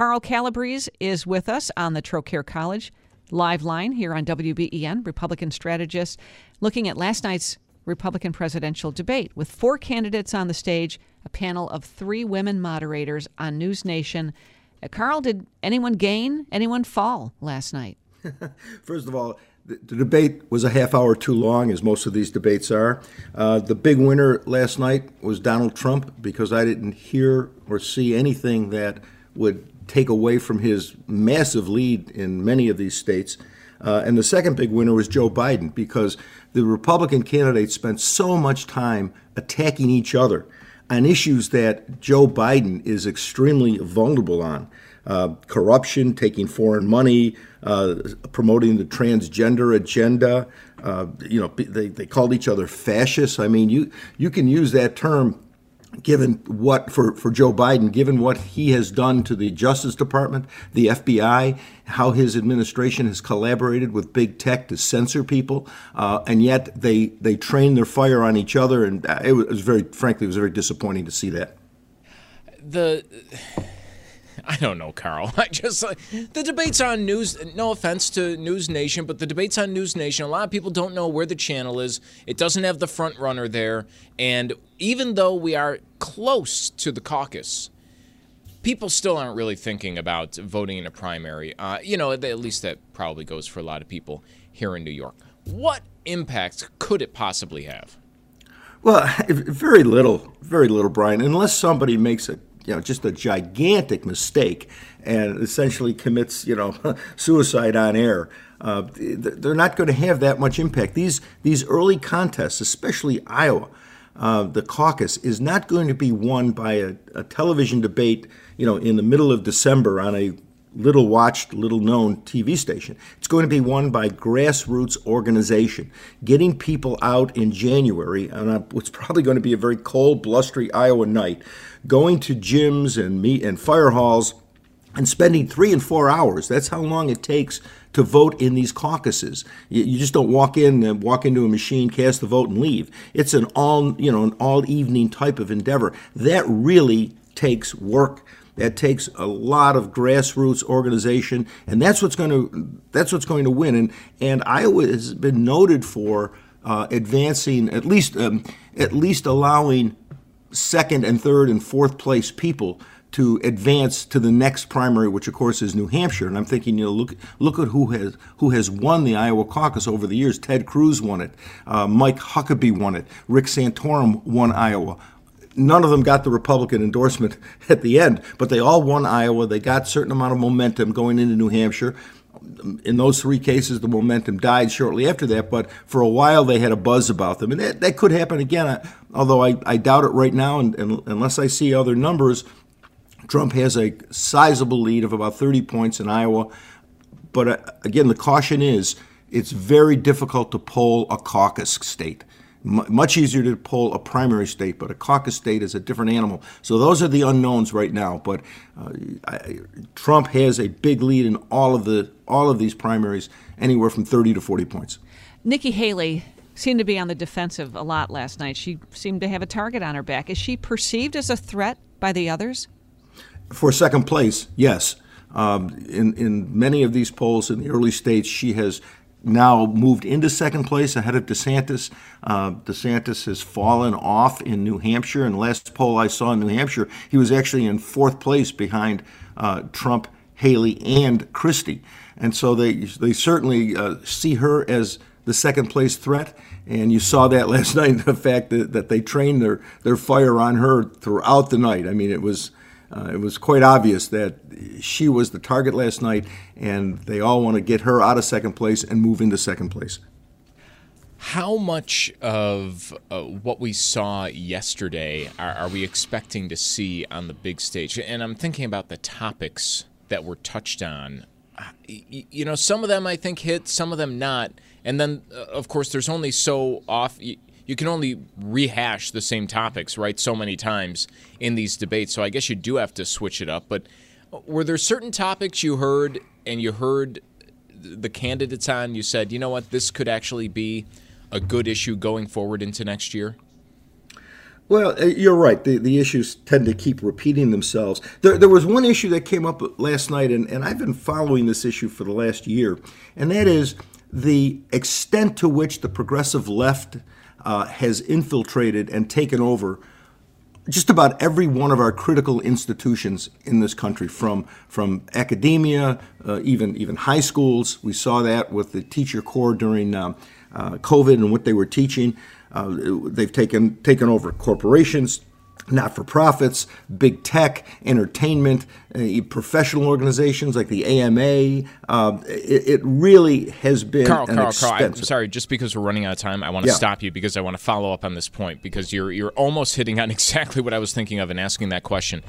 Carl Calabrese is with us on the Trocaire College live line here on WBEN, Republican strategist, looking at last night's Republican presidential debate with four candidates on the stage, a panel of three women moderators on News Nation. Uh, Carl, did anyone gain, anyone fall last night? First of all, the, the, debate was a half hour too long, as most of these debates are. Uh, the big winner last night was Donald Trump because I didn't hear or see anything that would take away from his massive lead in many of these states. Uh, and the second big winner was Joe Biden because the Republican candidates spent so much time attacking each other on issues that Joe Biden is extremely vulnerable on. Uh, corruption, taking foreign money, uh, promoting the transgender agenda. Uh, you know, they, they called each other fascists. I mean, you you can use that term given what for, for Joe Biden, given what he has done to the Justice Department, the FBI, how his administration has collaborated with big tech to censor people, uh, and yet they they train their fire on each other, and uh, it was very, frankly, it was very disappointing to see that. The I don't know, Carl. I just uh, the debates on News. No offense to News Nation, but the debates on News Nation. A lot of people don't know where the channel is. It doesn't have the front runner there, and even though we are close to the caucus, people still aren't really thinking about voting in a primary. Uh, you know, at least that probably goes for a lot of people here in New York. What impact could it possibly have? Well, very little, very little, Brian. Unless somebody makes a you know, just a gigantic mistake and essentially commits, you know, suicide on air. Uh, they're not going to have that much impact. These these early contests, especially Iowa, uh, the caucus, is not going to be won by a, a television debate, you know, in the middle of December on a little watched, little known TV station. It's going to be won by grassroots organization, getting people out in January on a, what's probably going to be a very cold, blustery Iowa night, going to gyms and meet and fire halls and spending three and four hours. That's how long it takes to vote in these caucuses. You, you, just don't walk in and walk into a machine, cast the vote, and leave. It's an all you know an all evening type of endeavor. That really takes work. That takes a lot of grassroots organization, and that's what's going to that's what's going to win. And and Iowa has been noted for uh, advancing at least um, at least allowing second and third and fourth place people to advance to the next primary, which of course is New Hampshire. And I'm thinking, you know, look look at who has who has won the Iowa caucus over the years. Ted Cruz won it. Uh, Mike Huckabee won it. Rick Santorum won Iowa. None of them got the Republican endorsement at the end, but they all won Iowa. They got certain amount of momentum going into New Hampshire in those three cases, the momentum died shortly after that, but for a while they had a buzz about them. And that, that could happen again, although I, I doubt it right now, and, and unless I see other numbers. Trump has a sizable lead of about 30 points in Iowa. But uh, again, the caution is it's very difficult to poll a caucus state. Much easier to pull a primary state, but a caucus state is a different animal. So those are the unknowns right now. But uh, I, Trump has a big lead in all of the all of these primaries, anywhere from 30 to 40 points. Nikki Haley seemed to be on the defensive a lot last night. She seemed to have a target on her back. Is she perceived as a threat by the others? For second place, yes. Um, in, in many of these polls in the early states, she has now moved into second place ahead of DeSantis. Uh, DeSantis has fallen off in New Hampshire. In the last poll I saw in New Hampshire, he was actually in fourth place behind uh, Trump Haley and Christie. And so they, they certainly uh, see her as the second place threat. And you saw that last night, the fact that, that they trained their, their fire on her throughout the night. I mean, it was, uh, it was quite obvious that she was the target last night, and they all want to get her out of second place and move into second place. How much of uh, what we saw yesterday are, are, we expecting to see on the big stage? And I'm thinking about the topics that were touched on. You know, some of them I think hit, some of them not. And then, uh, of course, there's only so off. You can only rehash the same topics, right, so many times in these debates. So I guess you do have to switch it up. But were there certain topics you heard and you heard the candidates on? You said, you know what, this could actually be a good issue going forward into next year? Well, uh, you're right. The, the issues tend to keep repeating themselves. There, there was one issue that came up last night, and, and I've been following this issue for the last year, and that is the extent to which the progressive left uh, has infiltrated and taken over just about every one of our critical institutions in this country, from from academia, uh, even even high schools. We saw that with the teacher corps during um, uh, COVID and what they were teaching. Uh, they've taken taken over corporations, not for profits, big tech, entertainment, uh, professional organizations like the AMA. Uh, it, it, really has been Carl, an Carl, expensive. Carl, I'm sorry, just because we're running out of time, I want to Yeah. stop you because I want to follow up on this point because you're you're almost hitting on exactly what I was thinking of in asking that question.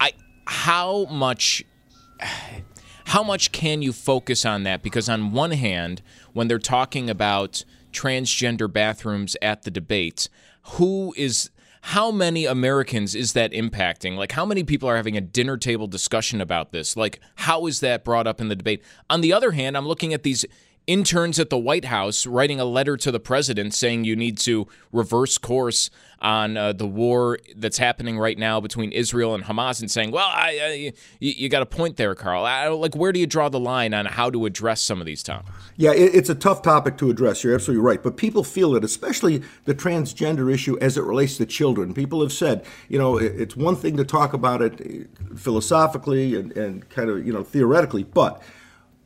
I how much how much can you focus on that? Because on one hand, when they're talking about transgender bathrooms at the debates, who is how many Americans is that impacting? Like, how many people are having a dinner table discussion about this? Like, how is that brought up in the debate? On the other hand, I'm looking at these interns at the White House writing a letter to the president saying you need to reverse course on uh, the war that's happening right now between Israel and Hamas, and saying, "Well, I, I, you, you got a point there, Carl. I, like, where do you draw the line on how to address some of these topics?" Yeah, it, it's a tough topic to address. You're absolutely right. But people feel it, especially the transgender issue as it relates to children. People have said, you know, it, it's one thing to talk about it eh, philosophically and, and kind of, you know, theoretically, but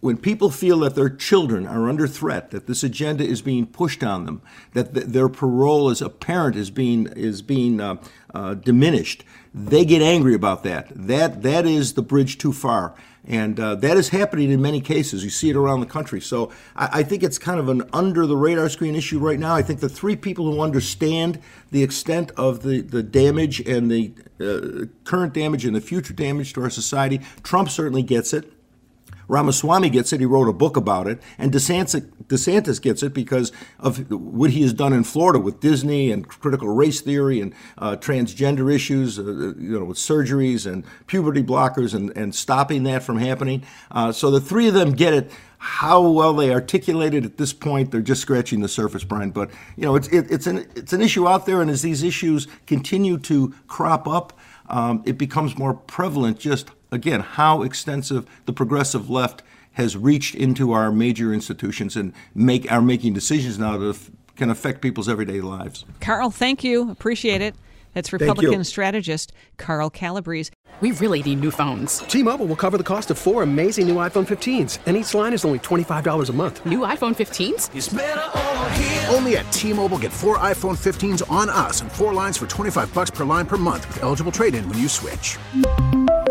when people feel that their children are under threat, that this agenda is being pushed on them, that th- their parole as a parent is being is being uh, uh, diminished, they get angry about that. That that is the bridge too far, and uh, that is happening in many cases. You see it around the country. So I, I think it's kind of an under the radar screen issue right now. I think the three people who understand the extent of the the damage and the uh, current damage and the future damage to our society, Trump certainly gets it. Ramaswamy gets it. He wrote a book about it, and DeSantis, DeSantis gets it because of what he has done in Florida with Disney and critical race theory and uh, transgender issues, uh, you know, with surgeries and puberty blockers and, and stopping that from happening. Uh, so the three of them get it. How well they articulated at this point, they're just scratching the surface, Brian. But you know, it's it, it's an it's an issue out there, and as these issues continue to crop up, um, it becomes more prevalent. Just again, how extensive the progressive left has reached into our major institutions and make are making decisions now that can affect people's everyday lives. Carl, thank you. Appreciate it. That's. Republican strategist Carl Calabrese. We really need new phones. T-Mobile will cover the cost of four amazing new iPhone 15s, and each line is only $25 a month. New iPhone 15s? Only at T-Mobile get four iPhone 15s on us and four lines for 25 bucks per line per month with eligible trade-in when you switch.